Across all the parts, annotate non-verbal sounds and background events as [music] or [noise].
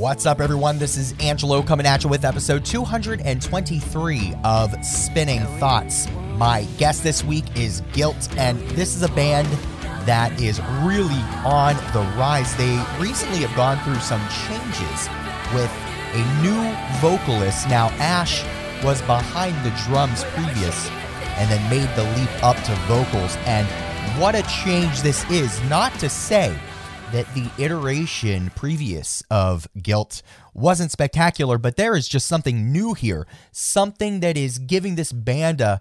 What's up, everyone? This is Angelo coming at you with episode 223 of Spinning Thoughts. My guest this week is Guilt, and this is a band that is really on the rise. They recently have gone through some changes with a new vocalist. Now, Ash was behind the drums previous and then made the leap up to vocals. And what a change this is. Not to say that the iteration previous of Guilt wasn't spectacular, but there is just something new here. Something that is giving this band a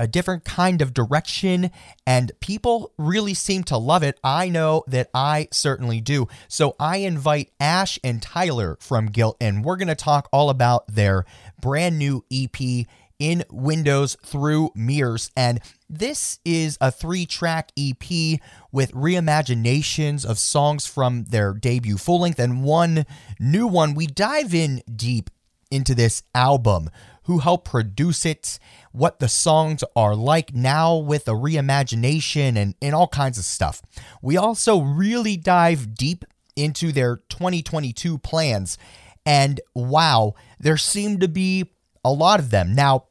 a different kind of direction, and people really seem to love it. I know that I certainly do. So I invite Ash and Tyler from Guilt, and we're going to talk all about their brand new EP in Windows through Mirrors. And this is a three track EP with reimaginations of songs from their debut full length and one new one. We dive in deep into this album, who helped produce it, what the songs are like now with a reimagination and, and all kinds of stuff. We also really dive deep into their 2022 plans. And wow, there seem to be a lot of them. Now,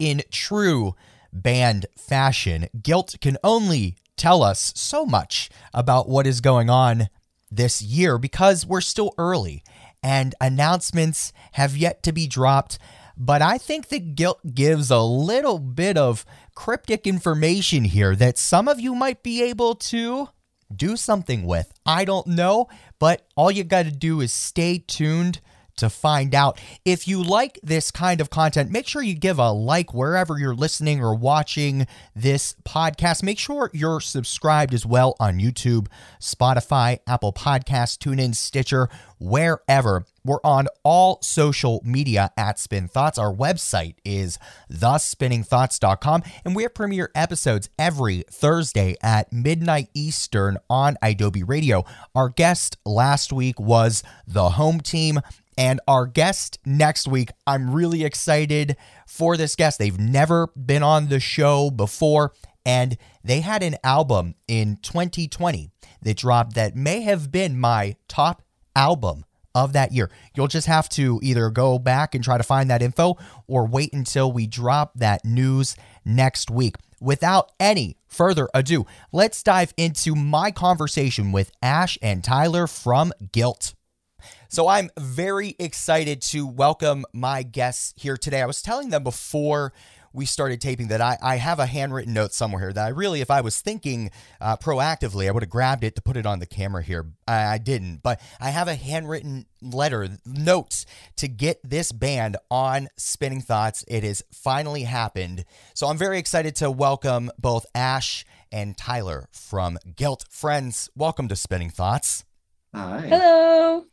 in true band fashion, Guilt can only tell us so much about what is going on this year because we're still early and announcements have yet to be dropped. But I think that Guilt gives a little bit of cryptic information here that some of you might be able to do something with. I don't know, but all you got to do is stay tuned to find out. If you like this kind of content, make sure you give a like wherever you're listening or watching this podcast. Make sure you're subscribed as well on YouTube, Spotify, Apple Podcasts, TuneIn, Stitcher, wherever. We're on all social media at Spin Thoughts. Our website is thespinningthoughts.com, and we have premiere episodes every Thursday at midnight Eastern on Adobe Radio. Our guest last week was the home team. And our guest next week, I'm really excited for this guest. They've never been on the show before, and they had an album in 2020 that dropped that may have been my top album of that year. You'll just have to either go back and try to find that info or wait until we drop that news next week. Without any further ado, let's dive into my conversation with Ash and Tyler from Guilt. So I'm very excited to welcome my guests here today. I was telling them before we started taping that I, I have a handwritten note somewhere here that I really, if I was thinking uh, proactively, I would have grabbed it to put it on the camera here. I, I didn't, but I have a handwritten letter, notes to get this band on Spinning Thoughts. It has finally happened. So I'm very excited to welcome both Ash and Tyler from Guilt. Friends, welcome to Spinning Thoughts. Hi. Hello.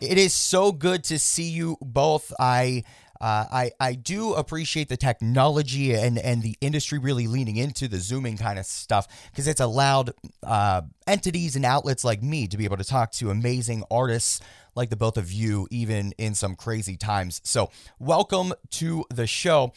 It is so good to see you both. I uh, I I do appreciate the technology and and the industry really leaning into the zooming kind of stuff because it's allowed uh, entities and outlets like me to be able to talk to amazing artists like the both of you, even in some crazy times. So welcome to the show.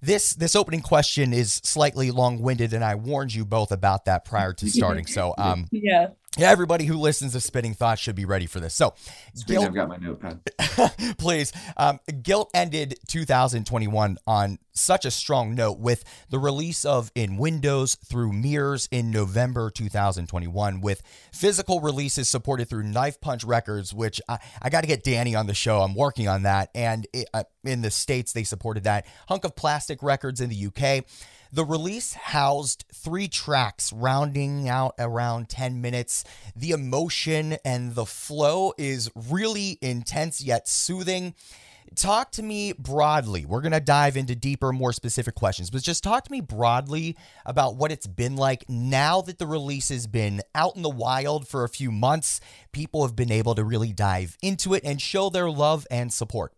This this opening question is slightly long winded, and I warned you both about that prior to starting. So um [laughs] Yeah. Yeah, everybody who listens to Spinning Thoughts should be ready for this. So, Speaking, Guilt, I've got my notepad. [laughs] please. Um, Guilt ended 2021 on such a strong note with the release of In Windows through Mirrors in November 2021, with physical releases supported through Knife Punch Records, which I, I got to get Danny on the show. I'm working on that. And it, uh, in the States, they supported that. Hunk of Plastic Records in the UK. The release housed three tracks, rounding out around 10 minutes. The emotion and the flow is really intense yet soothing. Talk to me broadly. We're going to dive into deeper, more specific questions, but just talk to me broadly about what it's been like now that the release has been out in the wild for a few months. People have been able to really dive into it and show their love and support.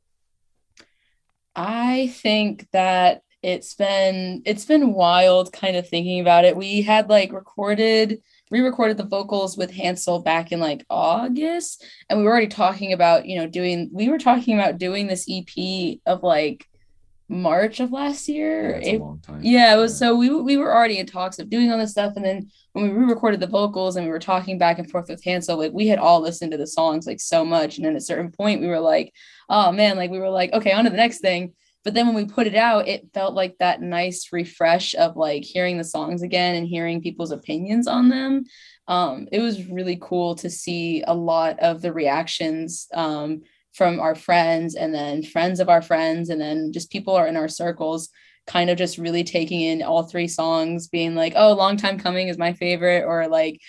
I think that it's been it's been wild kind of thinking about it. We had like recorded re-recorded the vocals with Hansel back in like August and we were already talking about, you know, doing we were talking about doing this EP of like March of last year. Yeah, a long time. Yeah, it was yeah. so we we were already in talks of doing all this stuff, and then when we re-recorded the vocals and we were talking back and forth with Hansel, like we had all listened to the songs like so much, and then at a certain point we were like, oh man, like we were like, okay, on to the next thing. But then when we put it out, it felt like that nice refresh of like hearing the songs again and hearing people's opinions on them. Um, it was really cool to see a lot of the reactions um, from our friends and then friends of our friends and then just people are in our circles kind of just really taking in all three songs being like oh long time coming is my favorite or like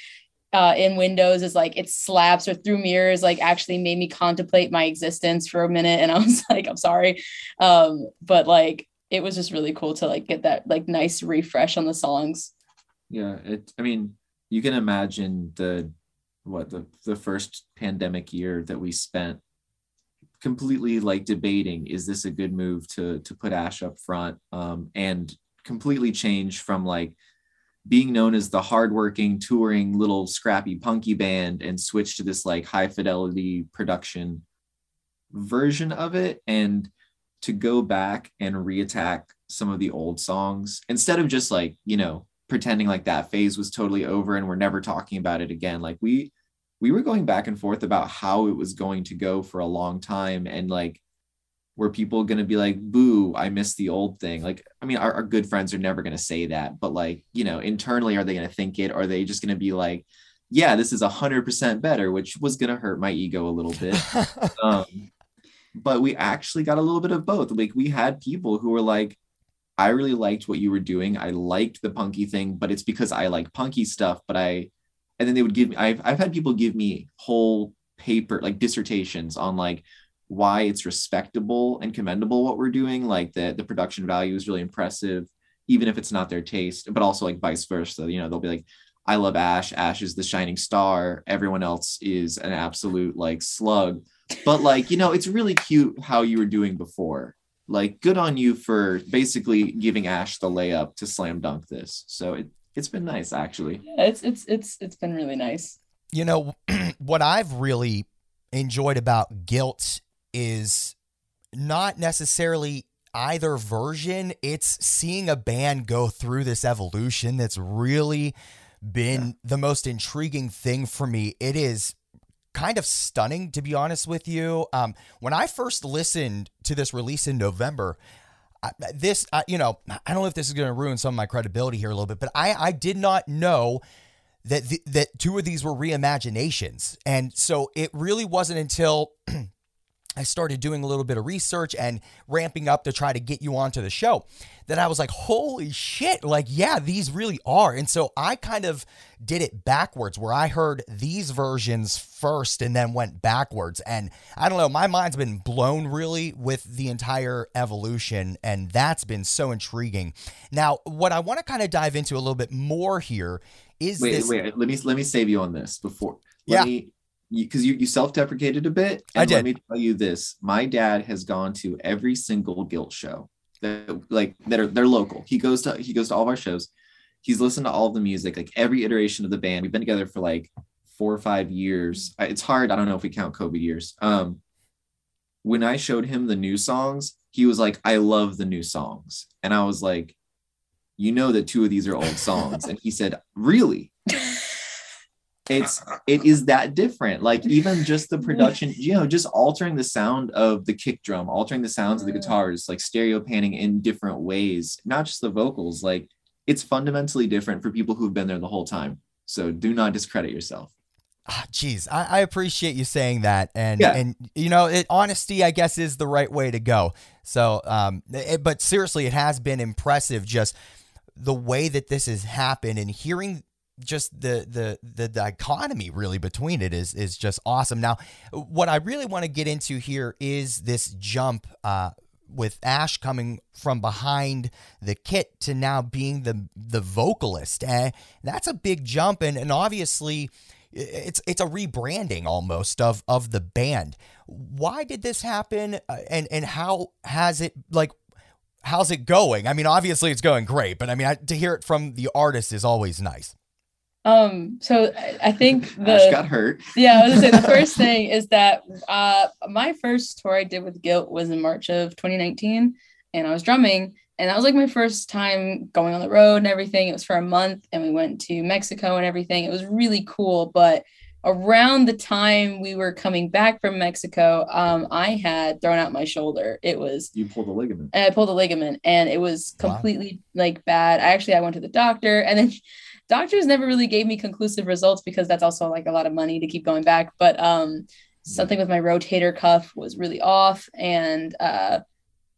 uh, in windows is like it slaps or through mirrors like actually made me contemplate my existence for a minute and i was [laughs] like i'm sorry. Um but like it was just really cool to like get that like nice refresh on the songs. Yeah it i mean you can imagine the what the the first pandemic year that we spent completely like debating is this a good move to to put Ash up front um, and completely change from like being known as the hardworking touring little scrappy punky band and switch to this like high fidelity production version of it and to go back and reattack some of the old songs instead of just like you know pretending like that phase was totally over and we're never talking about it again. Like we we were going back and forth about how it was going to go for a long time and like were people going to be like boo i miss the old thing. Like i mean our, our good friends are never going to say that but like you know internally are they going to think it? Are they just going to be like yeah this is a hundred percent better which was going to hurt my ego a little bit. [laughs] Um, but we actually got a little bit of both. Like we had people who were like i really liked what you were doing. I liked the punky thing but it's because i like punky stuff but i and then they would give me I've, I've had people give me whole paper like dissertations on like why it's respectable and commendable what we're doing like the the production value is really impressive even if it's not their taste but also like vice versa. You know they'll be like i love ash. Ash is the shining star. Everyone else is an absolute like slug. But like you know it's really cute how you were doing before. Like good on you for basically giving ash the layup to slam dunk this. So it, it's been nice actually. Yeah, it's it's it's it's been really nice. You know [clears throat] what I've really enjoyed about Guilt is not necessarily either version. It's seeing a band go through this evolution that's really been yeah. the most intriguing thing for me. It is kind of stunning, to be honest with you. Um, when I first listened to this release in November, this, uh, you know, I don't know if this is going to ruin some of my credibility here a little bit, but I, I did not know that that two of these were reimaginations, and so it really wasn't until [clears throat] I started doing a little bit of research and ramping up to try to get you onto the show. Then I was like, holy shit, like, yeah, these really are. And so I kind of did it backwards where I heard these versions first and then went backwards. And I don't know, my mind's been blown really with the entire evolution. And that's been so intriguing. Now, what I want to kind of dive into a little bit more here is wait, this- wait, let me let me save you on this before. Let yeah. me because you, you, you self-deprecated a bit. I did. Let me tell you this: my dad has gone to every single guilt show that like that are they're local. He goes to he goes to all of our shows. He's listened to all of the music, like every iteration of the band. We've been together for like four or five years. It's hard. I don't know if we count COVID years. Um, when I showed him the new songs, he was like, "I love the new songs," and I was like, "You know that two of these are old songs," and he said, "Really?" [laughs] it's it is that different. Like even just the production you know just altering the sound of the kick drum altering the sounds of the guitars like stereo panning in different ways not just the vocals like it's fundamentally different for people who've been there the whole time. So do not discredit yourself. Jeez, ah, I, I, appreciate you saying that, and yeah. and you know, it, honesty, I guess, is the right way to go. So, um, it, but seriously, it has been impressive just the way that this has happened, and hearing just the the the dichotomy really between it is is just awesome. Now, what I really want to get into here is this jump uh, with Ash coming from behind the kit to now being the the vocalist. And that's a big jump, and and obviously it's it's a rebranding almost of of the band. Why did this happen, uh, and and how has it like? How's it going? I mean, obviously it's going great, but I mean, I, to hear it from the artist is always nice. Um, so I think [laughs] the Ash got hurt. Yeah, I was gonna say the first [laughs] thing is that uh my first tour I did with Guilt was in March of 2019. and I was drumming. And that was like my first time going on the road and everything. It was for a month and we went to Mexico and everything. It was really cool. But around the time we were coming back from Mexico, um, I had thrown out my shoulder. It was You pulled a ligament. and I pulled a ligament and it was Wow. completely like bad. I actually I went to the doctor and then doctors never really gave me conclusive results because that's also like a lot of money to keep going back. But um something with my rotator cuff was really off and uh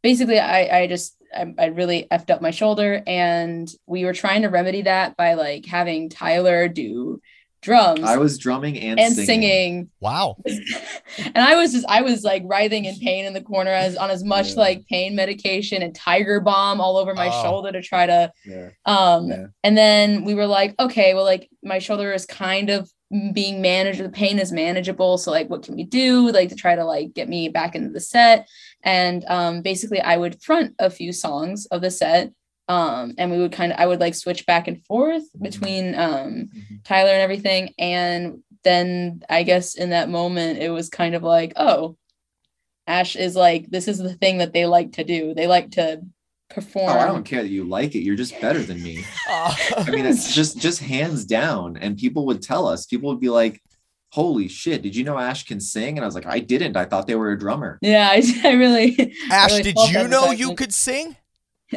basically I I just I, I really effed up my shoulder and we were trying to remedy that by like having Tyler do drums I was drumming and, and singing. singing Wow. [laughs] and I was just I was like writhing in pain in the corner as on as much Yeah. like pain medication and tiger balm all over my Oh. shoulder to try to Yeah. um Yeah. and then we were like okay well like my shoulder is kind of being managed the pain is manageable so like what can we do like to try to like get me back into the set and um basically I would front a few songs of the set um and we would kind of I would like switch back and forth between um Mhm. Tyler and everything. And then I guess in that moment, it was kind of like, oh, Ash is like, this is the thing that they like to do. They like to perform. Oh, I don't care that you like it. You're just better than me. [laughs] I mean, it's just just hands down. And people would tell us. People would be like, "Holy shit! Did you know Ash can sing?" And I was like, "I didn't. I thought they were a drummer." yeah, I, [laughs] I really, Ash, really did you know you could sing?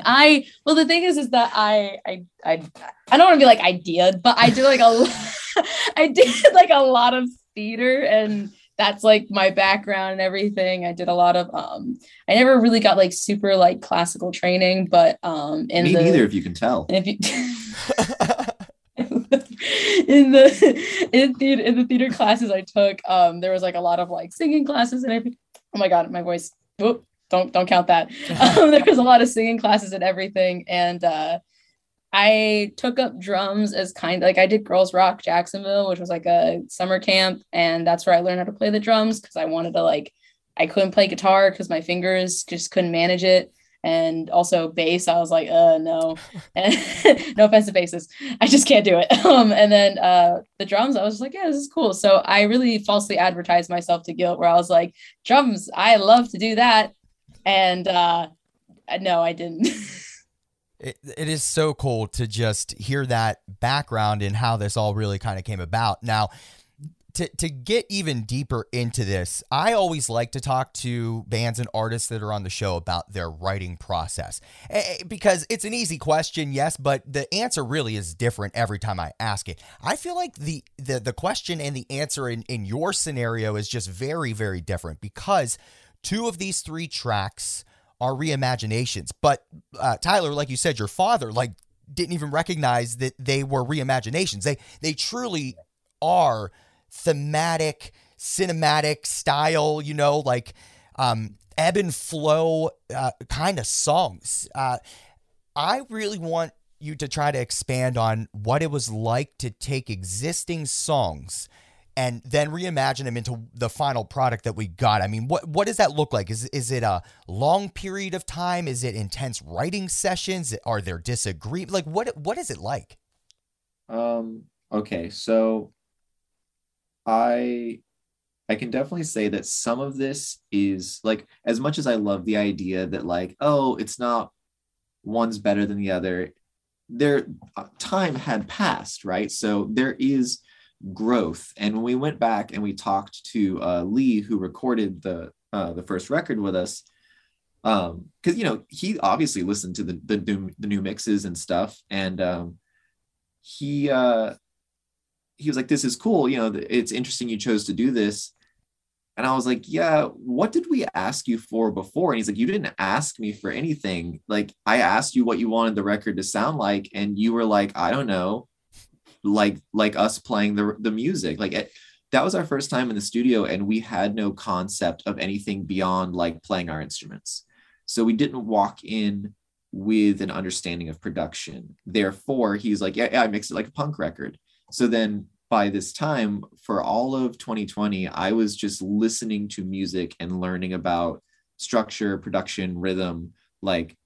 I, well, the thing is, is that I, I, I, I don't want to be like I did, but I did like a, [laughs] I did like a lot of theater and that's like my background and everything. I did a lot of, um, I never really got like super like classical training, but, um, in Me the, neither, if you can tell. If you [laughs] in the in theater in the theater classes I took, um, there was like a lot of like singing classes and everything. Oh my god, my voice. Whoop, don't don't count that. [laughs] Um, there was a lot of singing classes and everything, and uh, I took up drums as kind of, like I did Girls Rock Jacksonville, which was like a summer camp, and that's where I learned how to play the drums because I wanted to like I couldn't play guitar because my fingers just couldn't manage it. And also bass, I was like, uh, no, [laughs] [laughs] no offense to basses, I just can't do it. Um, and then uh, the drums, I was like, yeah, this is cool. So I really falsely advertised myself to Guilt, where I was like, drums, I love to do that. And uh, no, I didn't. [laughs] It, it is so cool to just hear that background and how this all really kind of came about. Now, to, to get even deeper into this, I always like to talk to bands and artists that are on the show about their writing process because it's an easy question, yes, but the answer really is different every time I ask it. I feel like the the, the question and the answer in, in your scenario is just very, very different because two of these three tracks are reimaginations. But uh, Tyler, like you said, your father like didn't even recognize that they were reimaginations. They they truly are thematic, cinematic style. You know, like um, ebb and flow uh, kind of songs. Uh, I really want you to try to expand on what it was like to take existing songs and then reimagine them into the final product that we got. I mean, what what does that look like? Is is it a long period of time? Is it intense writing sessions? Are there disagreements? like what what is it like? Um, okay, so I I can definitely say that some of this is like as much as I love the idea that like, oh, it's not one's better than the other, there uh, time had passed, right? So there is growth. And when we went back and we talked to uh, Lee, who recorded the uh, the first record with us, um, because you know he obviously listened to the the new, the new mixes and stuff, and um, he uh he was like this is cool. You know it's interesting you chose to do this. And i was like yeah what did we ask you for before? And he's like you didn't ask me for anything. Like i asked you what you wanted the record to sound like. And you were like i don't know like like us playing the the music like it, that was our first time in the studio and we had no concept of anything beyond like playing our instruments so we didn't walk in with an understanding of production. Therefore, he's like, yeah, yeah, I mix it like a punk record. So then by this time, for all of 2020, I was just listening to music and learning about structure, production, rhythm. Like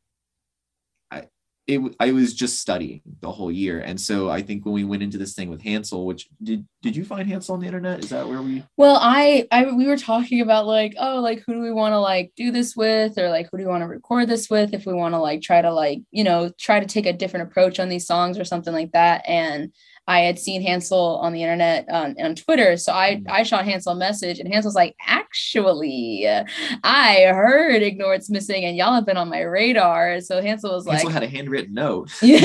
it I was just studying the whole year. And so I think when we went into this thing with Hansel, which did did you find Hansel on the internet? Is that where we Well, I I we were talking about like, oh, like who do we want to like do this with or like who do we want to record this with if we want to like try to like, you know, try to take a different approach on these songs or something like that. And I had seen Hansel on the internet on, on Twitter. So I, I shot Hansel a message and Hansel's like, actually, I heard Ignore What's Missing and y'all have been on my radar. So Hansel was Hansel like, Hansel had a handwritten note. [laughs] yeah.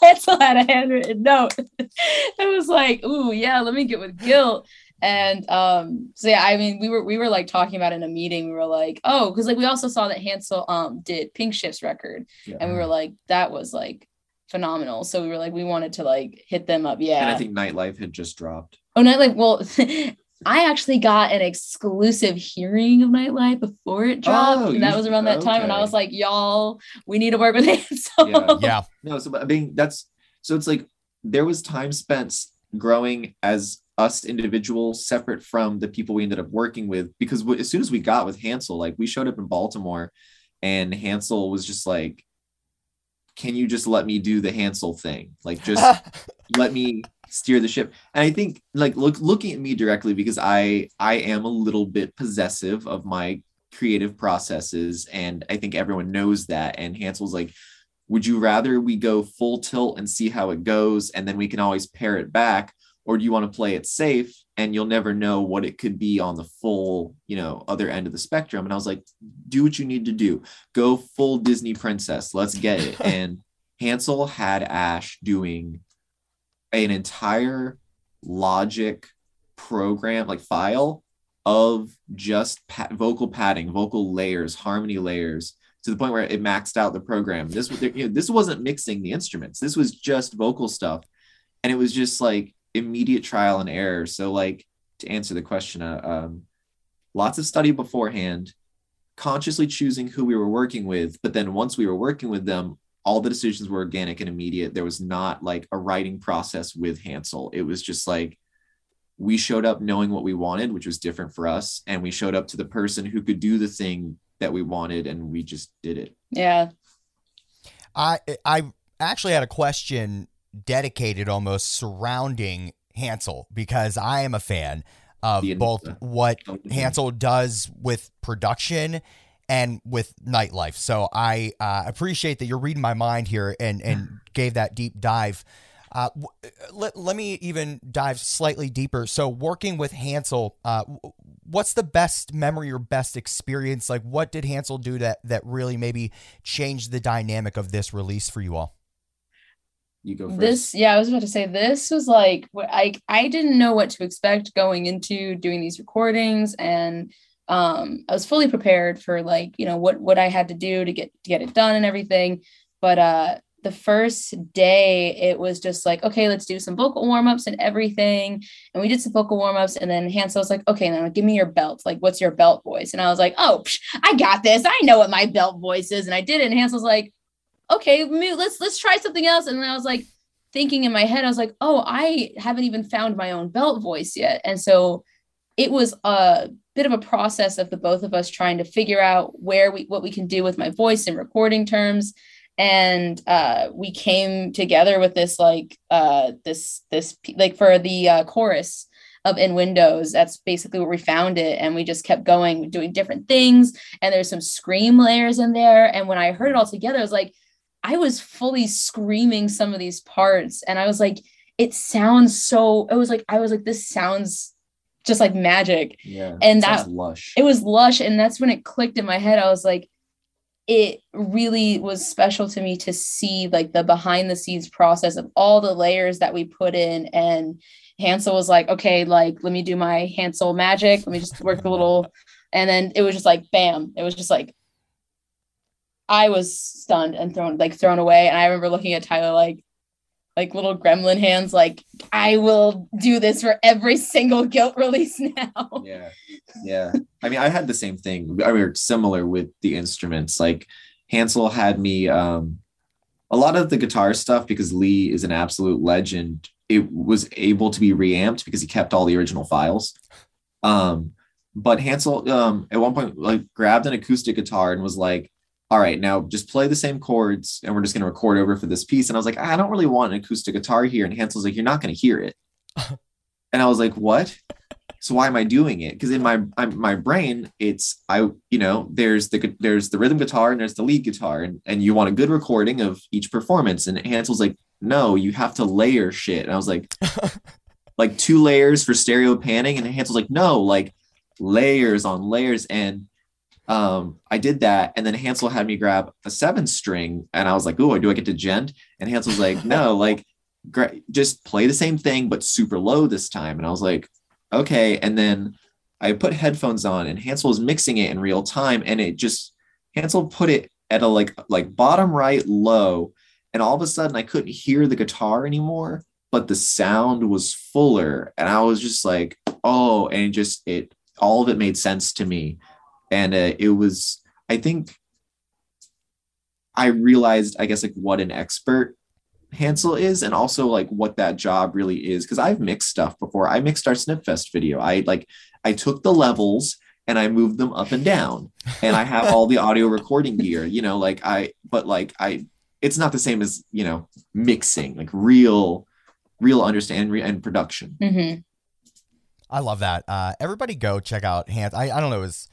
Hansel had a handwritten note. It was like, ooh, yeah, let me get with guilt. And um, so yeah, I mean, we were we were like talking about in a meeting. We were like, oh, because like we also saw that Hansel um did Pink Shift's record, Yeah. and we were like, that was like phenomenal. So we were like, we wanted to like hit them up. Yeah. And I think Nightlife had just dropped. oh, Nightlife. Well, [laughs] I actually got an exclusive hearing of Nightlife before it dropped. Oh, and that was around that time. And I was like, y'all, we need to work with Hansel. [laughs] Yeah. Yeah. No, so I mean that's so it's like there was time spent growing as us individuals separate from the people we ended up working with because w- as soon as we got with Hansel, like we showed up in Baltimore and Hansel was just like, can you just let me do the Hansel thing? Like [laughs] just let me steer the ship and i think like look looking at me directly because i i am a little bit possessive of my creative processes and i think everyone knows that and hansel's like would you rather we go full tilt and see how it goes and then we can always pare it back or do you want to play it safe and you'll never know what it could be on the full you know other end of the spectrum? And i was like do what you need to do. Go full disney princess. Let's get it. [laughs] And hansel had ash doing an entire logic program like file of just vocal padding vocal layers harmony layers to the point where it maxed out the program. This was you know, this wasn't mixing the instruments. This was just vocal stuff. And it was just like immediate trial and error so like to answer the question uh, um, lots of study beforehand consciously choosing who we were working with but then once we were working with them all the decisions were organic and immediate. There was not like a writing process with Hansel. It was just like we showed up knowing what we wanted, which was different for us. And we showed up to the person who could do the thing that we wanted and we just did it. Yeah. I I actually had a question dedicated almost surrounding Hansel because I am a fan of The- both what Hansel does with production and with nightlife. So I uh, appreciate that you're reading my mind here and and [sighs] gave that deep dive. Uh, let, let me even dive slightly deeper. So working with Hansel, uh, what's the best memory or best experience? Like what did Hansel do that that really maybe changed the dynamic of this release for you all? You go first. This, yeah, I was about to say this was like I I didn't know what to expect going into doing these recordings, and um, I was fully prepared for like you know what what I had to do to get to get it done and everything. But uh, the first day, it was just like okay, let's do some vocal warm ups and everything, and we did some vocal warm ups, and then Hansel was like, okay, now give me your belt. Like, what's your belt voice? And I was like, oh, psh, I got this. I know what my belt voice is, and I did it. And Hansel's like okay, let's let's try something else. And then I was like thinking in my head, I was like, oh, I haven't even found my own belt voice yet. And so it was a bit of a process of the both of us trying to figure out where we what we can do with my voice in recording terms. And uh, we came together with this like uh, this this like for the uh, chorus of in windows that's basically where we found it and we just kept going doing different things and there's some scream layers in there and when i heard it all together i was like I was fully screaming some of these parts and I was like it sounds so it was like I was like this sounds just like magic yeah. and that- lush. it was lush and that's when it clicked in my head I was like it really was special to me to see like the behind the scenes process of all the layers that we put in and Hansel was like okay like let me do my Hansel magic let me just work a little and then it was just like bam it was just like I was stunned and thrown like thrown away. And I remember looking at Tyler like like little gremlin hands, like, I will do this for every single guilt release [laughs] now. yeah. Yeah. I mean i had the same thing. I mean similar with the instruments. Like hansel had me um a lot of the guitar stuff because lee is an absolute legend it was able to be reamped because he kept all the original files. Um but hansel um at one point like grabbed an acoustic guitar and was like all right, now just play the same chords and we're just going to record over for this piece. And I was like, I don't really want an acoustic guitar here. And Hansel's like, you're not going to hear it. [laughs] and I was like, what? So why am I doing it? Because in my I'm, my brain, it's I you know there's the there's the rhythm guitar and there's the lead guitar and and you want a good recording of each performance. And Hansel's like, no, you have to layer shit. And I was like, [laughs] like two layers for stereo panning. And Hansel's like, no, like layers on layers. And um, I did that, and then Hansel had me grab a seven string, and I was like, "Oh, do I get to djent?" And Hansel's like, "No, [laughs] like, gra- just play the same thing but super low this time." And I was like, "Okay." And then I put headphones on, and Hansel was mixing it in real time, and it just Hansel put it at a like like bottom right low, and all of a sudden I couldn't hear the guitar anymore, but the sound was fuller, and I was just like, "Oh!" And it just it all of it made sense to me and uh, it was i think i realized i guess like what an expert hansel is and also like what that job really is because i've mixed stuff before i mixed our snipfest video i like i took the levels and i moved them up and down and i have all the [laughs] audio recording gear you know like i but like i it's not the same as you know mixing like real real understanding and production Mm-hmm. I love that. Uh, everybody go check out Hans. I, I don't know his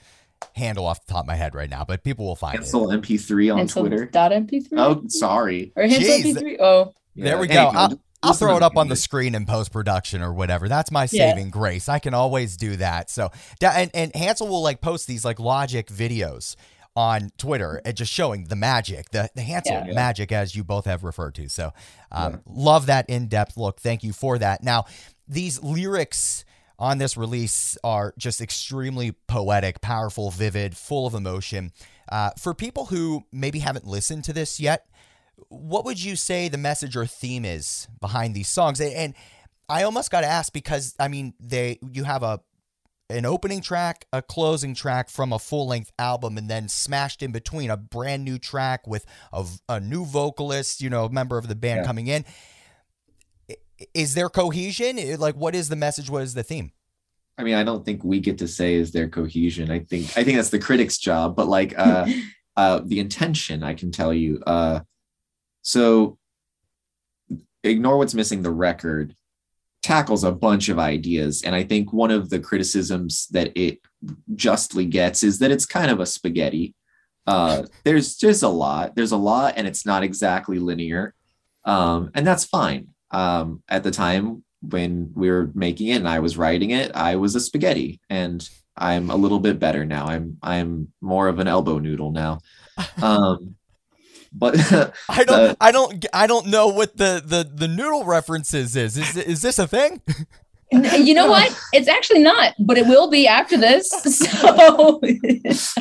handle off the top of my head right now, but people will find hansel it. mp3 on Hansel twitter dot MP3. oh sorry Or Hansel Jeez. MP3. Oh, There we go. anyhow, I'll, I'll throw it up on the screen in post production or whatever. That's my Yeah. saving grace. I can always do that. So, and, and Hansel will like post these like logic videos on Twitter and just showing the magic, the, the Hansel Yeah. magic, as you both have referred to. So, um, Yeah. love that in depth look. Thank you for that. Now, these lyrics on this release are just extremely poetic, powerful, vivid, full of emotion. Uh, for people who maybe haven't listened to this yet, what would you say the message or theme is behind these songs? And, I almost got to ask because I mean, they you have a an opening track, a closing track from a full length album, and then smashed in between a brand new track with a, a new vocalist, you know, member of the band Yeah. coming in. Is there cohesion? Like, what is the message? What is the theme? I mean, I don't think we get to say is there cohesion. I think I think that's the critic's job, but like uh [laughs] uh the intention, I can tell you. Uh so ignore what's missing the record tackles a bunch of ideas and I think one of the criticisms that it justly gets is that it's kind of a spaghetti. Uh there's just a lot. There's a lot and it's not exactly linear. Um and that's fine. Um at the time when we were making it and I was writing it, I was a spaghetti and I'm a little bit better now. I'm I'm more of an elbow noodle now. [laughs] Um but [laughs] I don't, Uh, I don't, I don't know what the the the noodle references is. Is is this a thing? You know [laughs] what? It's actually not, but it will be after this. So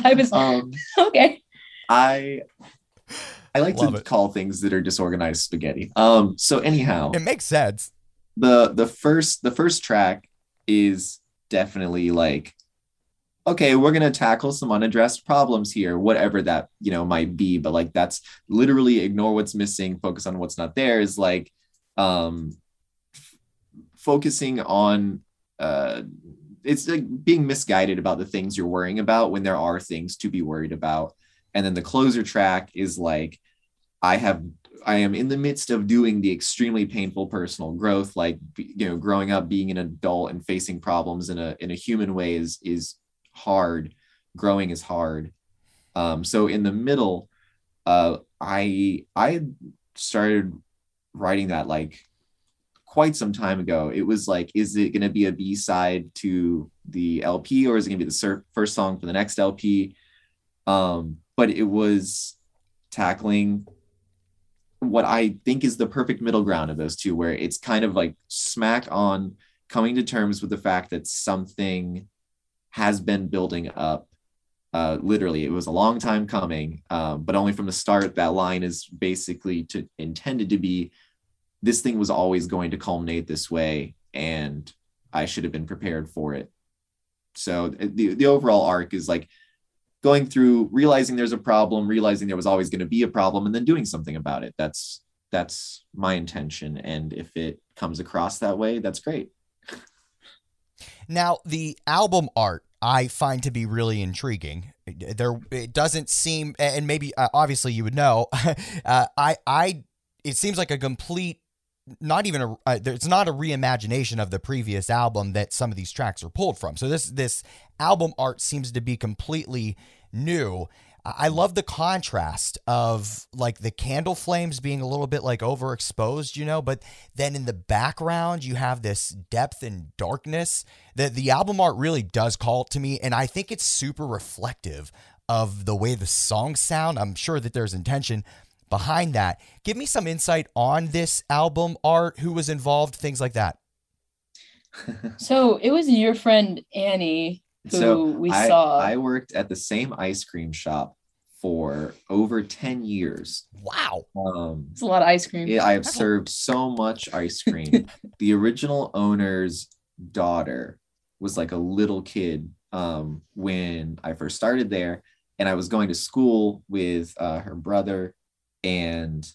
I was um okay. I I like Love to it. call things that are disorganized spaghetti. Um so anyhow, It makes sense. the the first the first track is definitely like okay we're going to tackle some unaddressed problems here whatever that you know might be but like that's literally ignore what's missing focus on what's not there is like um f- focusing on uh it's like being misguided about the things you're worrying about when there are things to be worried about and then the closer track is like i have I am in the midst of doing the extremely painful personal growth, like you know, growing up, being an adult, and facing problems in a in a human way is is hard. Growing is hard. Um, so in the middle, uh, I I started writing that like quite some time ago. It was like, is it going to be a B side to the LP, or is it going to be the sur- first song for the next LP? Um, but it was tackling what I think is the perfect middle ground of those two, where it's kind of like smack on coming to terms with the fact that something has been building up. Uh, literally, it was a long time coming, um, but only from the start. That line is basically to intended to be this thing was always going to culminate this way, and I should have been prepared for it. So the the overall arc is like going through realizing there's a problem realizing there was always going to be a problem and then doing something about it that's that's my intention and if it comes across that way that's great Now, the album art I find to be really intriguing. There, it doesn't seem, and maybe uh, obviously you would know. [laughs] uh, I, I, it seems like a complete, not even a. Uh, it's not a reimagination of the previous album that some of these tracks are pulled from. So this this album art seems to be completely new. I love the contrast of like the candle flames being a little bit like overexposed, you know, but then in the background you have this depth and darkness. that the album art really does call to me, and I think it's super reflective of the way the songs sound. I'm sure that there's intention behind that. Give me some insight on this album art, who was involved, things like that. [laughs] so it was your friend Annie who so we I, saw. I worked at the same ice cream shop for over 10 years. Wow. Um, it's a lot of ice cream. I have served so much ice cream. [laughs] the original owner's daughter was like a little kid um, when I first started there. And I was going to school with uh, her brother. And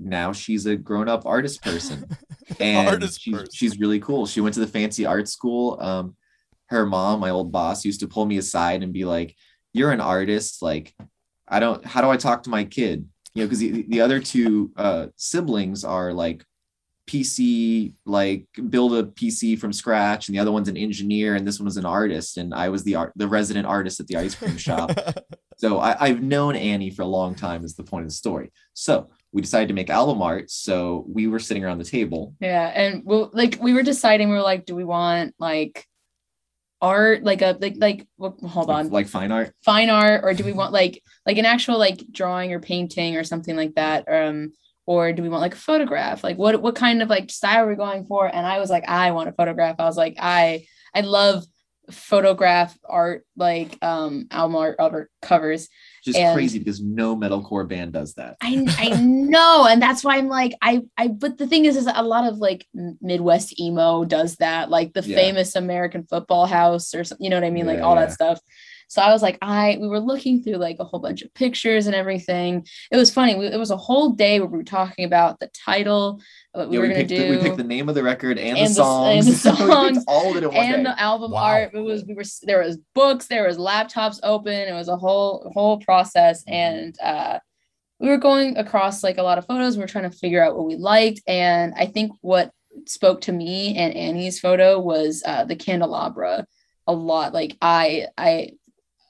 now she's a grown up artist person. [laughs] And artist she's, person. she's really cool. She went to the fancy art school. Um, her mom, my old boss, used to pull me aside and be like, You're an artist. Like, I don't, how do I talk to my kid? You know, because the, the other two uh, siblings are like PC, like build a PC from scratch, and the other one's an engineer, and this one was an artist, and I was the art, the resident artist at the ice cream shop. [laughs] so I, I've known Annie for a long time. Is the point of the story. So we decided to make album art. So we were sitting around the table. Yeah, and well, like we were deciding, we were like, do we want like art like a like like well, hold on like fine art fine art or do we want like like an actual like drawing or painting or something like that um or do we want like a photograph like what what kind of like style are we going for and i was like i want a photograph i was like i i love photograph art like um album art, art covers just and crazy because no metalcore band does that i [laughs] i know and that's why i'm like i i but the thing is is a lot of like midwest emo does that like the yeah. famous american football house or something you know what i mean yeah, like all yeah. that stuff so I was like, I we were looking through like a whole bunch of pictures and everything. It was funny. We, it was a whole day where we were talking about the title, what we yeah, were we gonna do. The, we picked the name of the record and, and the songs. The, and the [laughs] songs. all of it and day. the album wow. art. It was we were there was books, there was laptops open. It was a whole whole process, mm-hmm. and uh, we were going across like a lot of photos. We were trying to figure out what we liked, and I think what spoke to me and Annie's photo was uh, the candelabra a lot. Like I I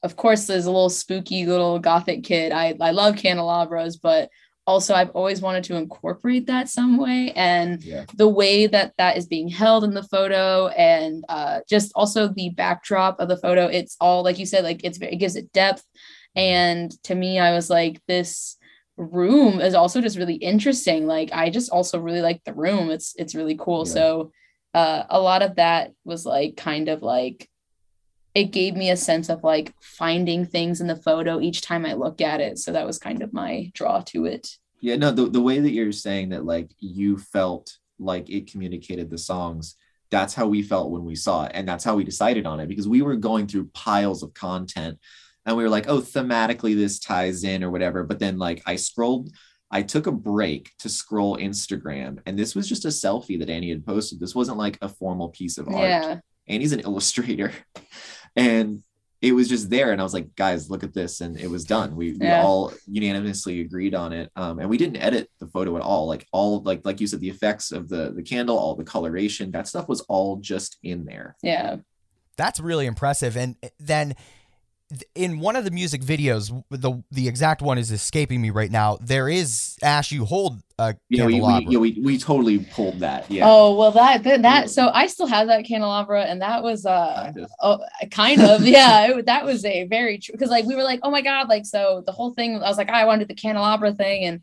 of course there's a little spooky little gothic kid. I I love candelabras, but also I've always wanted to incorporate that some way and yeah. the way that that is being held in the photo and uh, just also the backdrop of the photo it's all like you said like it's it gives it depth mm-hmm. and to me I was like this room is also just really interesting like I just also really like the room it's it's really cool yeah. so uh, a lot of that was like kind of like it gave me a sense of like finding things in the photo each time I look at it. So that was kind of my draw to it. Yeah, no, the, the way that you're saying that like you felt like it communicated the songs, that's how we felt when we saw it. And that's how we decided on it because we were going through piles of content and we were like, oh, thematically this ties in or whatever. But then like I scrolled, I took a break to scroll Instagram and this was just a selfie that Annie had posted. This wasn't like a formal piece of art. Yeah. Annie's an illustrator and it was just there. And i was like guys look at this. And it was done. We, yeah. we all unanimously agreed on it. Um, and we didn't edit the photo at all. Like all like like you said the effects of the the candle all the coloration that stuff was all just in there. Yeah. That's really impressive. And then in one of the music videos, the the exact one is escaping me right now. There is Ash, you hold a yeah, we, we, yeah, we, we totally pulled that. Yeah. Oh well, that that, that so I still have that candelabra, and that was uh kind of. oh kind of [laughs] yeah it, that was a very true because like we were like oh my god like so the whole thing I was like I wanted the candelabra thing and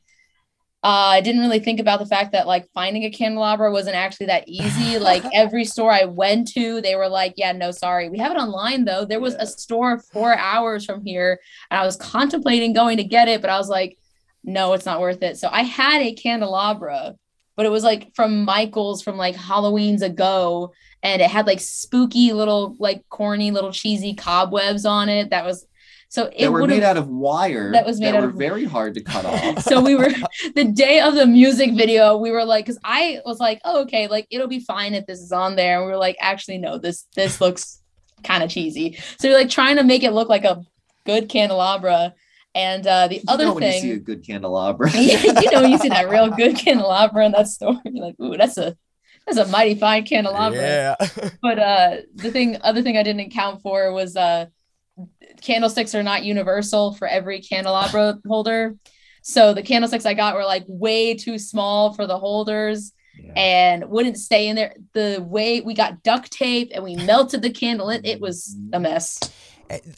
uh, I didn't really think about the fact that like finding a candelabra wasn't actually that easy. [laughs] like every store I went to, they were like, "Yeah, no, sorry, we have it online though." There was yeah. a store four hours from here, and I was contemplating going to get it, but I was like, "No, it's not worth it." So I had a candelabra, but it was like from Michaels from like Halloween's ago, and it had like spooky little, like corny little cheesy cobwebs on it. That was so it were made out of wire that was made that out were of very hard to cut off. [laughs] so we were [laughs] the day of the music video, we were like, because I was like, oh, okay, like it'll be fine if this is on there. And we were like, actually, no, this this looks kind of cheesy. So you're like trying to make it look like a good candelabra. And uh, the You other [laughs] know when you see a good candelabra. yeah, you know, you see that real good candelabra in that store. You're like, ooh, that's a that's a mighty fine candelabra. Yeah. But uh, the thing, other thing I didn't account for was uh, candlesticks are not universal for every candelabra holder. So the candlesticks I got were like way too small for the holders Yeah. and wouldn't stay in there. The way we got duct tape and we melted the candle, it, it was a mess.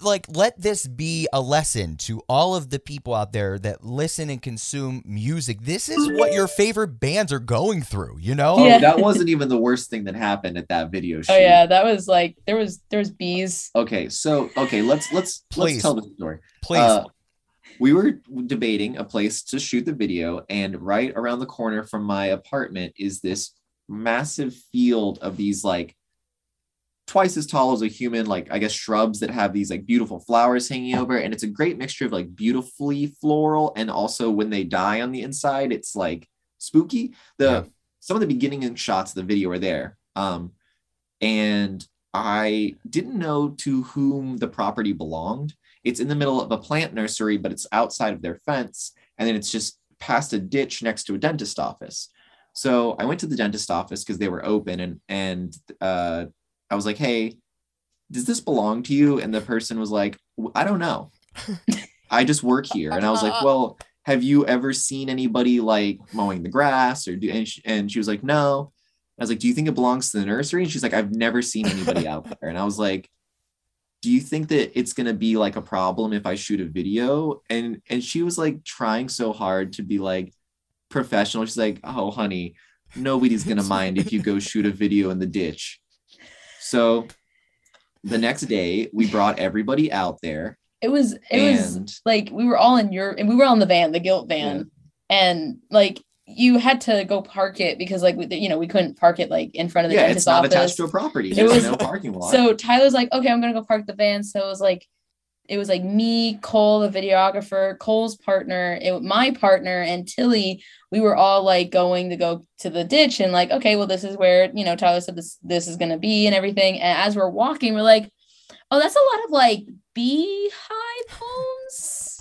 Like let this be a lesson to all of the people out there that listen and consume music this is what your favorite bands are going through you know Oh, Yeah. that wasn't even the worst thing that happened at that video shoot. Oh yeah, that was like there was there was bees. Okay, so okay, let's let's Please. let's tell the story. please Uh, we were debating a place to shoot the video, and right around the corner from my apartment is this massive field of these like twice as tall as a human, like I guess shrubs that have these like beautiful flowers hanging over, and it's a great mixture of like beautifully floral and also when they die on the inside, it's like spooky. The Yeah. some of the beginning shots of the video are there, um, and I didn't know to whom the property belonged it's in the middle of a plant nursery, but it's outside of their fence. And then it's just past a ditch next to a dentist office. So I went to the dentist office because they were open and and uh, I was like, hey, does this belong to you? And the person was like, I don't know. [laughs] I just work here. And I was like, well, have you ever seen anybody like mowing the grass or do and she, and she was like, no. I was like, do you think it belongs to the nursery? And she's like, I've never seen anybody [laughs] out there. And I was like, do you think that it's going to be like a problem if I shoot a video? And and she was like trying so hard to be like professional. She's like, "Oh, honey, nobody's going [laughs] to mind if you go shoot a video in the ditch." So the next day, we brought everybody out there It was it was like we were all in your and we were on the van, the guilt van, and like you had to go park it because like we, you know we couldn't park it like in front of the yeah, dentist it's not office. attached to a property. It was- no parking lot. So Tyler's like, okay, I'm gonna go park the van. So it was like, it was like me, Cole, the videographer, Cole's partner, it, my partner, and Tilly. We were all like going to go to the ditch and like, okay, well, this is where you know Tyler said this this is gonna be and everything. And as we're walking, we're like, oh, that's a lot of like beehive homes,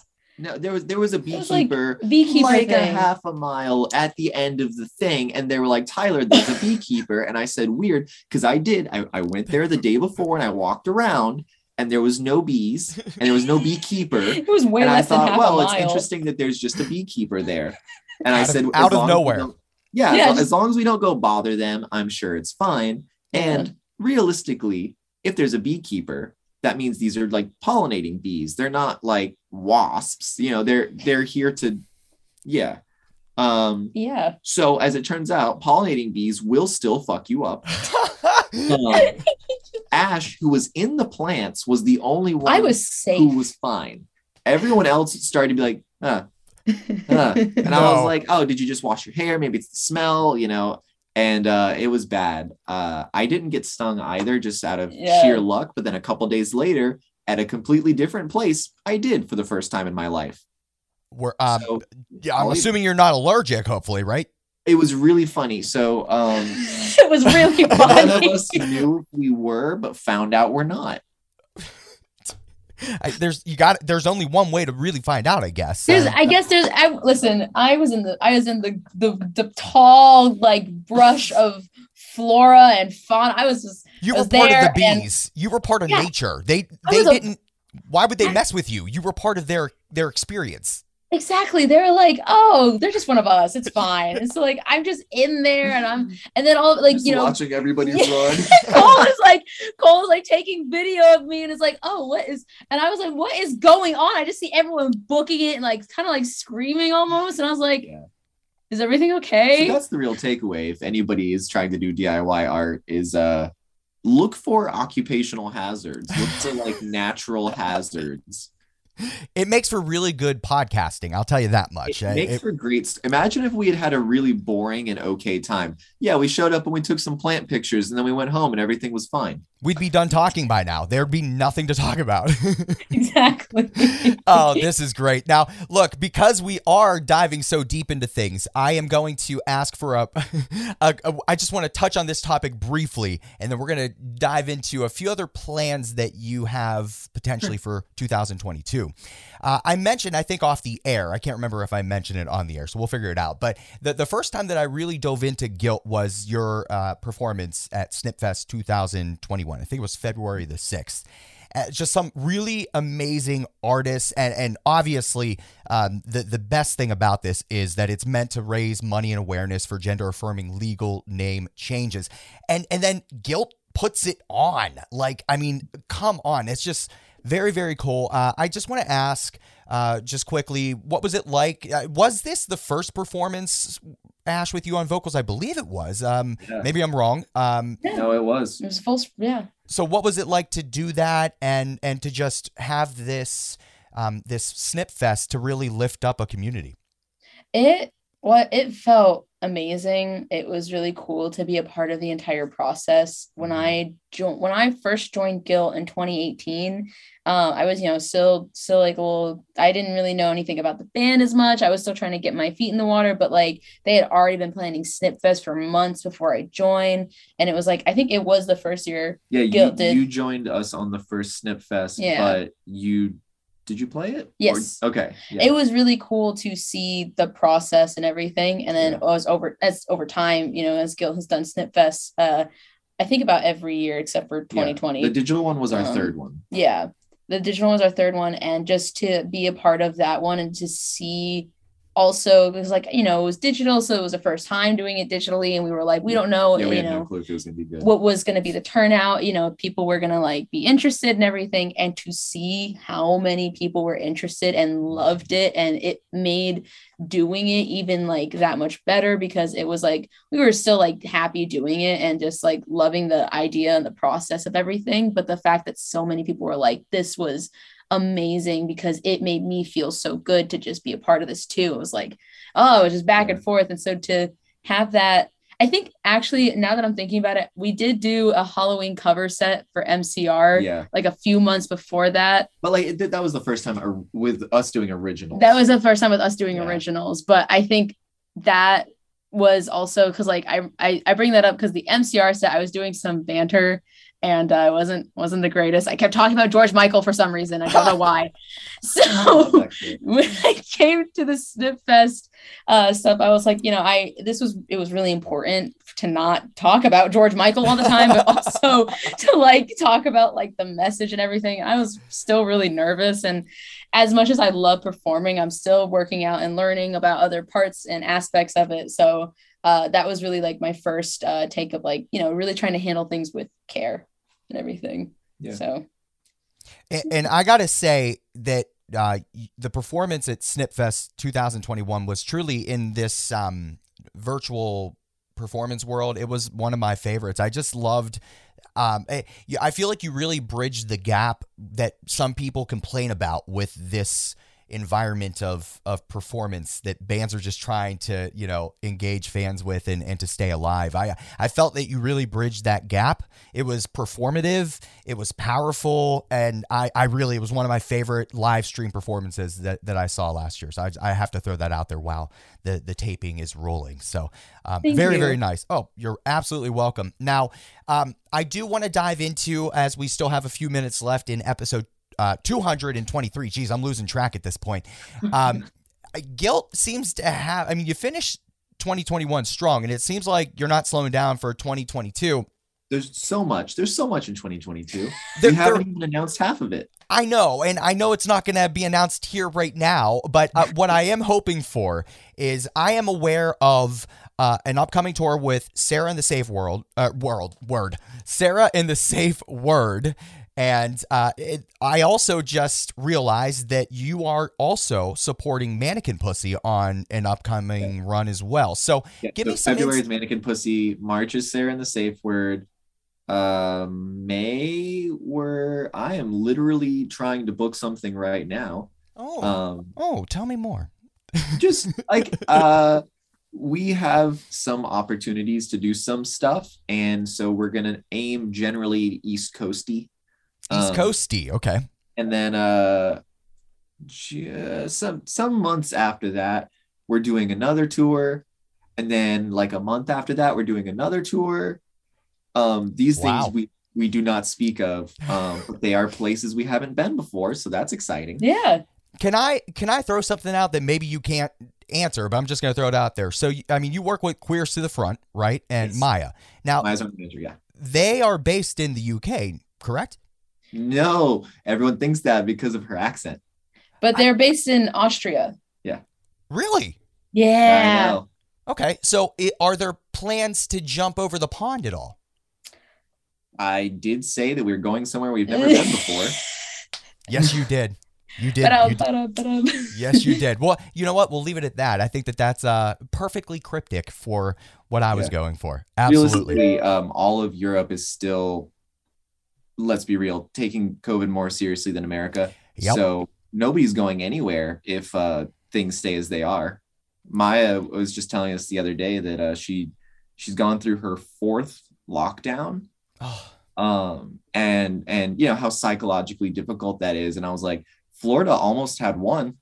no, there was there was a was like beekeeper beekeeper like a half a mile at the end of the thing and they were like tyler there's a [laughs] beekeeper and i said weird because i did I, I went there the day before and i walked around and there was no bees and there was no beekeeper. [laughs] It was way and i less than thought half well a it's interesting that there's just a beekeeper there. And i Out of- said out of long as we nowhere. yeah, Yeah, as, just- as long as we don't go bother them i'm sure it's fine. And realistically if there's a beekeeper that means these are like pollinating bees. They're not like wasps you know they're they're here to yeah um Yeah. so as it turns out pollinating bees will still fuck you up um, [laughs] ash who was in the plants was the only one I was safe. who was fine everyone else started to be like huh, huh. [laughs] and i was like oh did you just wash your hair maybe it's the smell you know and uh it was bad uh i didn't get stung either just out of Yeah. sheer luck but then a couple days later at a completely different place i did for the first time in my life We're, um, so yeah, I'm assuming you're not allergic, hopefully, right? it was really funny so um [laughs] it was really funny. none of funny. us knew we were but found out we're not [laughs] I, there's you got there's only one way to really find out, I guess. There's, Uh, I guess there's. I, listen, I was in the, I was in the, the, the tall like brush of flora and fauna. I was just, you I were was part of the there and- bees. You were part of Yeah. nature. They they didn't. Why would they mess with you? You were part of their their experience. Exactly. They're like, oh, they're just one of us. It's fine. And so like, I'm just in there, and I'm, and then all like Just you know, watching everybody Yeah. run [laughs] Cole is like, Cole's like taking video of me, and it's like, oh, what is? And I was like, what is going on? I just see everyone booking it and like kind of like screaming almost, and I was like, Yeah. is everything So okay? that's the real takeaway if anybody is trying to do DIY art is uh look for occupational hazards. Look for like natural hazards. It makes for really good podcasting. I'll tell you that much. It Uh, makes it- for great. Imagine if we had had a really boring and okay time. Yeah, we showed up and we took some plant pictures and then we went home and everything was fine. We'd be done talking by now. There'd be nothing to talk about. [laughs] exactly. oh, this is great. Now, look, because we are diving so deep into things, I am going to ask for a. [laughs] a, a I just want to touch on this topic briefly, and then we're going to dive into a few other plans that you have potentially for 2022. Uh, I mentioned, I think, off the air. I can't remember if I mentioned it on the air, so we'll figure it out. But the, the first time that I really dove into guilt was your uh, performance at Snipfest 2021. I think it was February the 6th. Uh, just some really amazing artists and and obviously um, the the best thing about this is that it's meant to raise money and awareness for gender affirming legal name changes and and then guilt puts it on like i mean come on it's just very very cool uh, i just want to ask uh, just quickly what was it like uh, was this the first performance ash with you on vocals i believe it was um, Yeah. maybe i'm wrong um, Yeah. No, it was. It was full. sp- Yeah. so what was it like to do that and and to just have this um this snip fest to really lift up a community It what it felt amazing. It was really cool to be a part of the entire process. When Mhm. I joined, when I first joined Guilt in 2018, um, I was you know still still like a little. I didn't really know anything about the band as much. I was still trying to get my feet in the water, but like they had already been planning Snipfest for months before I joined, and it was like I think it was the first year. Yeah, you, did. you joined us on the first Snip Fest, Yeah. but you did you play it? Or- Yes. okay. Yeah. it was really cool to see the process and everything and then Yeah. it was over as over time you know as Guilt has done snipfest uh i think about every year except for Yeah. 2020 The digital one was our Um, third one. yeah the digital one was our third one and just to be a part of that one and to see also because like you know it was digital so it was the first time doing it digitally and we were like we don't know Yeah, we you know no clue if it was gonna be good. what was going to be the turnout you know if people were going to like be interested and everything and to see how many people were interested and loved it and it made doing it even like that much better because it was like we were still like happy doing it and just like loving the idea and the process of everything but the fact that so many people were like this was amazing because it made me feel so good to just be a part of this too it was like oh it was just back and forth and so to have that I think actually, now that I'm thinking about it, we did do a Halloween cover set for MCR yeah, like a few months before that. but like that was the first time or- with us doing originals. That was the first time with us doing Yeah. originals, but I think that was also because like I, I I bring that up because the MCR set I was doing some banter and uh, wasn't wasn't the greatest. I kept talking about George Michael for some reason. I don't know why. [laughs] So [laughs] when I came to the Snip Fest uh, stuff, I was like, you know, I this was it was really important to not talk about George Michael all the time, but also [laughs] to like talk about like the message and everything. I was still really nervous, and as much as I love performing, I'm still working out and learning about other parts and aspects of it. So uh, that was really like my first uh, take of like you know really trying to handle things with care and everything. Yeah. So and, and i gotta say that uh, the performance at snipfest 2021 was truly in this um, virtual performance world it was one of my favorites i just loved um, I feel like you really bridged the gap that some people complain about with this environment of of performance that bands are just trying to you know engage fans with and, and to stay alive. I I felt that you really bridged that gap. It was performative, it was powerful, and I I really it was one of my favorite live stream performances that, that I saw last year. So I, I have to throw that out there while the the taping is rolling. So um, very you. very nice. Oh, you're absolutely welcome. Now um, I do want to dive into as we still have a few minutes left in episode uh, 223. Geez, I'm losing track at this point. Um, [laughs] guilt seems to have. I mean, you finished 2021 strong, and it seems like you're not slowing down for 2022. There's so much. There's so much in 2022. There- we haven't there- even announced half of it. I know, and I know it's not going to be announced here right now, but uh, what I am hoping for is I am aware of uh, an upcoming tour with Sarah in the Safe World, uh, World, Word, Sarah in the Safe Word. And uh, it, I also just realized that you are also supporting Mannequin Pussy on an upcoming run as well. So Yeah, Give so me some February ins- is Mannequin Pussy. March is Sarah and the Safe Word. Um, May, where I am literally trying to book something right now. oh, Um, oh, tell me more. just [laughs] like uh, we have some opportunities to do some stuff, and so we're gonna aim generally East Coasty. East Um, Coasty. Okay. and then uh just some some months after that we're doing another tour and then like a month after that we're doing another tour um these Wow. things we we do not speak of um but they are places we haven't been before so that's exciting Yeah. Can I can I throw something out that maybe you can't answer, but I'm just going to throw it out there. So I mean, you work with Queers to the Front, right? And Yes. Maya. Now My own manager, yeah they are based in the UK, correct? No everyone thinks that because of her accent But they're based in Austria. Yeah. Really? I Yeah. know. Okay. So i are there plans to jump over the pond at all? i did say that we were going somewhere we've never been before [laughs] Yes, you did. You did. Ba-dum, You did. ba-dum, ba-dum. [laughs] Yes, you did. Well, you know what? We'll leave it at that. I think that that's uh, perfectly cryptic for what I was Yeah. going for. Absolutely. realistically, um, all of Europe is still, let's be real, taking COVID more seriously than America. Yep. So nobody's going anywhere if uh, things stay as they are. Maya was just telling us the other day that uh, she she's gone through her fourth lockdown, Oh, um, and and you know how psychologically difficult that is. And I was like, Florida almost had one.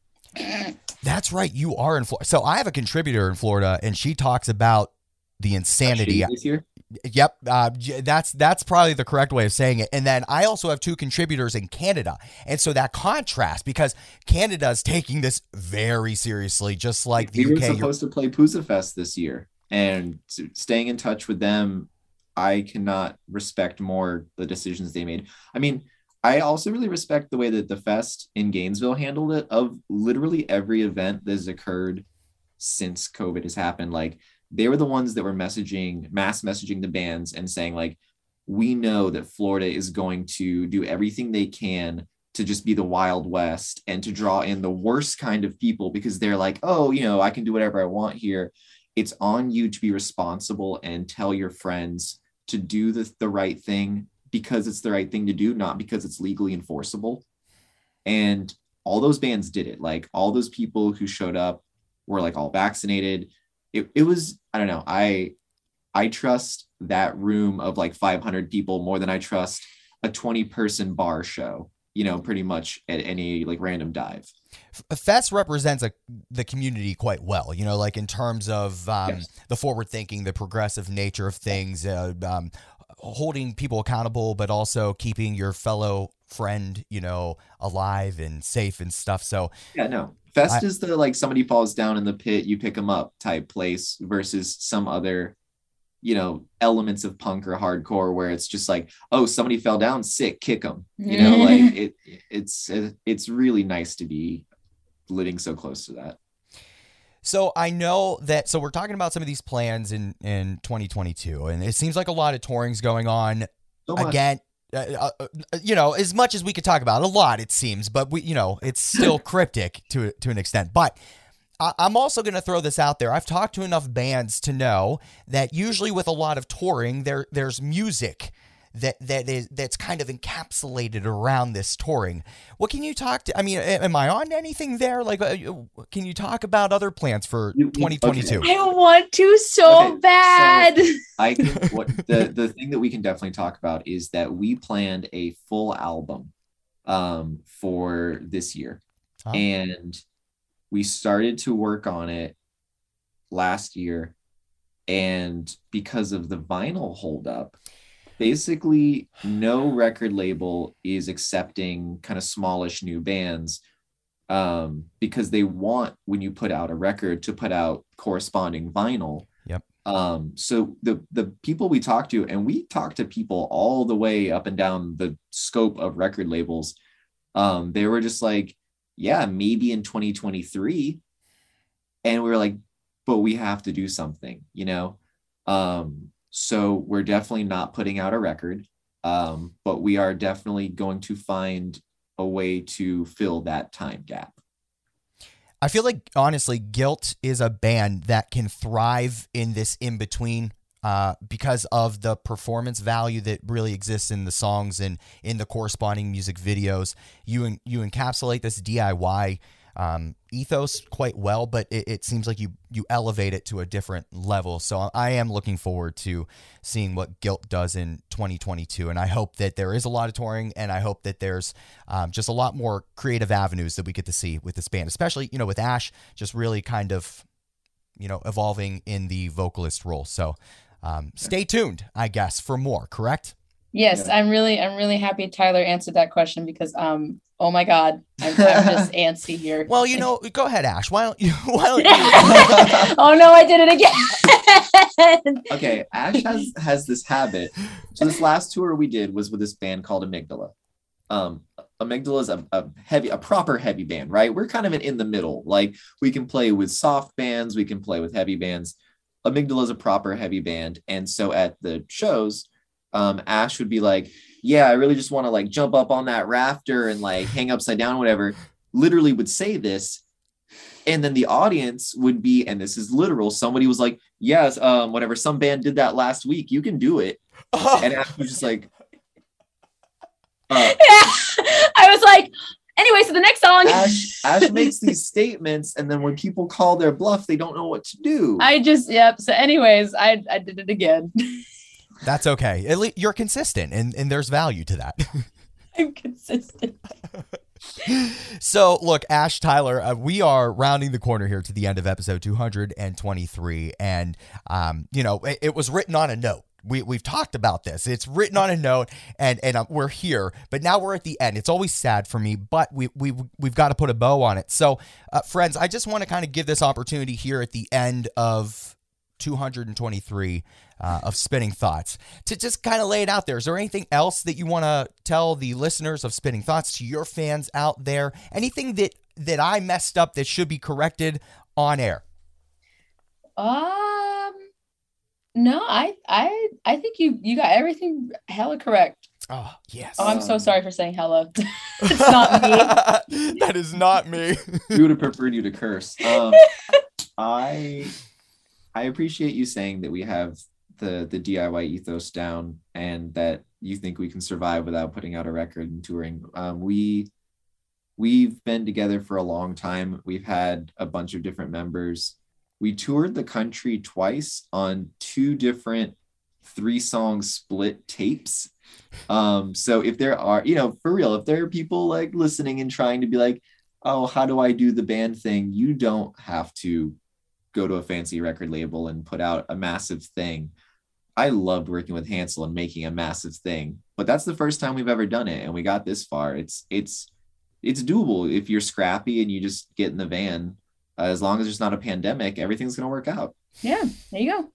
that's right. You are in Florida. So I have a contributor in Florida, and she talks about the insanity. this year. Yep, uh, that's that's probably the correct way of saying it. And then I also have two contributors in Canada, and so that contrast because Canada is taking this very seriously, just like the we were UK. You're- supposed to play Pouzza Fest this year, and staying in touch with them, I cannot respect more the decisions they made. I mean, I also really respect the way that the fest in Gainesville handled it. Of literally every event that has occurred since COVID has happened, like they were the ones that were messaging, mass messaging the bands and saying like, we know that Florida is going to do everything they can to just be the wild west and to draw in the worst kind of people because they're like oh you know i can do whatever i want here. It's on you to be responsible and tell your friends to do the, the right thing because it's the right thing to do not because it's legally enforceable. And all those bands did it. Like all those people who showed up were like all vaccinated it, it was i don't know i i trust that room of like 500 people more than i trust a 20 person bar show you know pretty much at any like random dive Fest represents a, the community quite well, you know, like in terms of um, Yes. the forward thinking, the progressive nature of things, uh, um, holding people accountable, but also keeping your fellow friend, you know, alive and safe and stuff. So, yeah no fest I- is the like somebody falls down in the pit you pick them up type place versus some other you know elements of punk or hardcore where it's just like oh somebody fell down sick kick them you know [laughs] like it it's it's really nice to be living so close to that so I know that. So we're talking about some of these plans in in 2022, and it seems like a lot of touring's going on. so again uh, uh, uh, you know as much as we could talk about a lot it seems but we you know it's still [laughs] cryptic to to an extent but I- I'm also going to throw this out there. I've talked to enough bands to know that usually with a lot of touring, there there's music that that is that's kind of encapsulated around this touring. What can you talk to? I mean, am I on anything there? Like, uh, can you talk about other plans for You- you- 2022? okay. I want to so Okay, so- bad. I [laughs] think what the the thing that we can definitely talk about is that we planned a full album um for this year. Oh. And we started to work on it last year and because of the vinyl holdup basically no record label is accepting kind of smallish new bands um, because they want when you put out a record to put out corresponding vinyl. Yep. um, so the the people we talked to and we talked to people all the way up and down the scope of record labels um, they were just like yeah maybe in 2023 and we were like but we have to do something you know? Um, so we're definitely not putting out a record um, but we are definitely going to find a way to fill that time gap I feel like honestly, Guilt is a band that can thrive in this in between uh, because of the performance value that really exists in the songs and in the corresponding music videos. You you encapsulate this DIY um, ethos quite well, but it, it, seems like you you elevate it to a different level. So I am looking forward to seeing what Guilt does in 2022, and I hope that there is a lot of touring, and I hope that there's um, just a lot more creative avenues that we get to see with this band, especially you know with Ash just really kind of you know evolving in the vocalist role. So um, stay tuned, I guess, for more. Correct? Yes, yeah. I'm really, I'm really happy Tyler answered that question because, um, oh my God, I'm, I'm just [laughs] antsy here. Well, you know, go ahead, Ash. Why don't you? [laughs] Why don't you? [laughs] oh no, I did it again. okay, Ash has has this habit. So this last tour we did was with this band called Amygdala. Um, Amygdala is a, a heavy, a proper heavy band, right? We're kind of in the middle. Like we can play with soft bands, we can play with heavy bands. Amygdala is a proper heavy band, and so at the shows um, Ash would be like, "Yeah, I really just want to like jump up on that rafter and like hang upside down, whatever." Literally would say this, and then the audience would be, and this is literal. Somebody was like, "Yes, um, whatever. Some band did that last week. You can do it." and Ash was just like, [laughs] uh, yeah. I was like, anyway, so the next song. [laughs] Ash, Ash makes these statements, and then when people call their bluff, they don't know what to do. I just, yep. So, anyways, I I did it again. [laughs] That's okay. At least you're consistent, and, and there's value to that. [laughs] I'm consistent. [laughs] so, look, Ash Tyler, uh, we are rounding the corner here to the end of episode 223. And, um, you know, it, it, was written on a note. We, we've talked about this. It's written on a note, and and uh, we're here. But now we're at the end. It's always sad for me, but we we we've got to put a bow on it. So, uh, friends, I just want to kind of give this opportunity here at the end of 223 uh, of Spinning Thoughts. To just kind of lay it out there, is there anything else that you want to tell the listeners of Spinning Thoughts to your fans out there? Anything that that I messed up that should be corrected on air? Um, no, I I I think you you got everything hella correct. Oh yes. Oh, I'm so sorry for saying hello. [laughs] it's [laughs] not me. that is not me. [laughs] we would have preferred you to curse. Um, I I appreciate you saying that we have the the DIY ethos down and that you think we can survive without putting out a record and touring. Um, we we've been together for a long time. We've had a bunch of different members. We toured the country twice on two different three song split tapes. Um, so if there are, you know, for real, if there are people like listening and trying to be like, oh, how do I do the band thing? You don't have to go to a fancy record label and put out a massive thing. I loved working with Hansel and making a massive thing, but that's the first time we've ever done it, and we got this far. It's it's it's doable if you're scrappy and you just get in the van. Uh, as long as there's not a pandemic, everything's gonna work out. Yeah, there you go.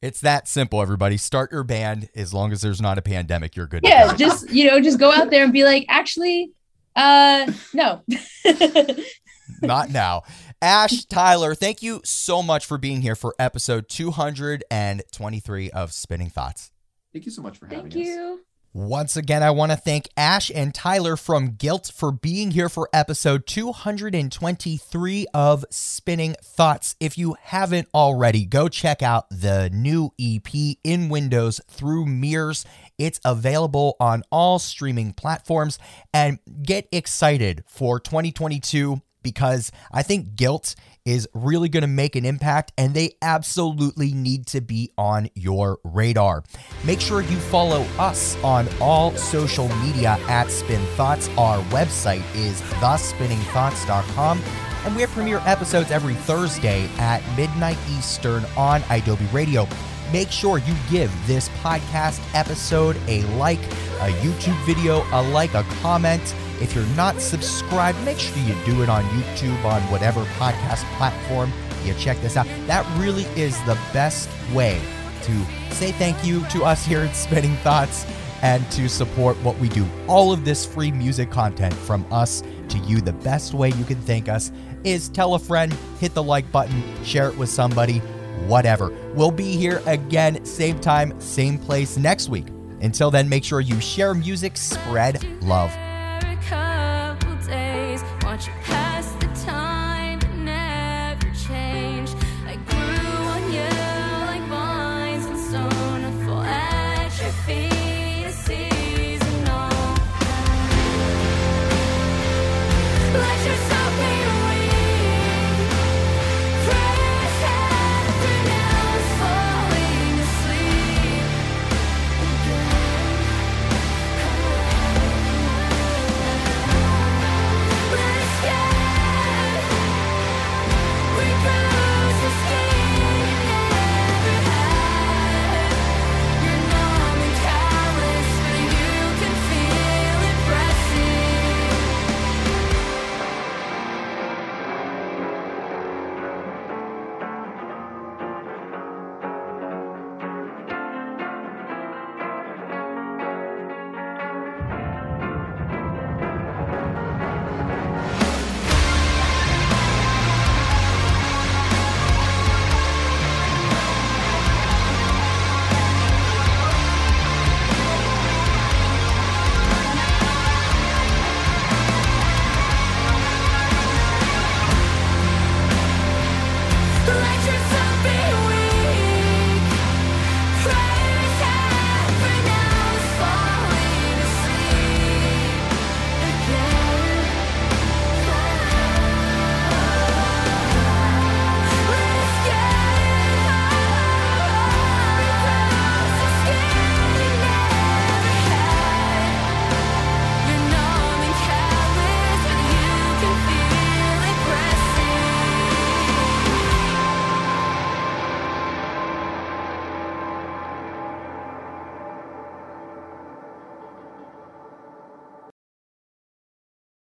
It's that simple, everybody. Start your band as long as there's not a pandemic. You're good. Yeah, just you know, just go out there and be like, actually, uh, no. [laughs] not now. Ash Tyler, thank you so much for being here for episode 223 of Spinning Thoughts. Thank you so much for having thank us. Thank you. Once again, I want to thank Ash and Tyler from Guilt for being here for episode 223 of Spinning Thoughts. If you haven't already, go check out the new EP in Windows through Mirrors. It's available on all streaming platforms and get excited for 2022 because I think guilt is really going to make an impact and they absolutely need to be on your radar. Make sure you follow us on all social media at Spin Thoughts. Our website is thespinningthoughts.com and we have premiere episodes every Thursday at midnight Eastern on Adobe Radio. Make sure you give this podcast episode a like, a YouTube video, a like, a comment if you're not subscribed, make sure you do it on YouTube, on whatever podcast platform you check this out. That really is the best way to say thank you to us here at Spinning Thoughts and to support what we do. All of this free music content from us to you, the best way you can thank us is tell a friend, hit the like button, share it with somebody, whatever. We'll be here again, same time, same place next week. Until then, make sure you share music, spread love.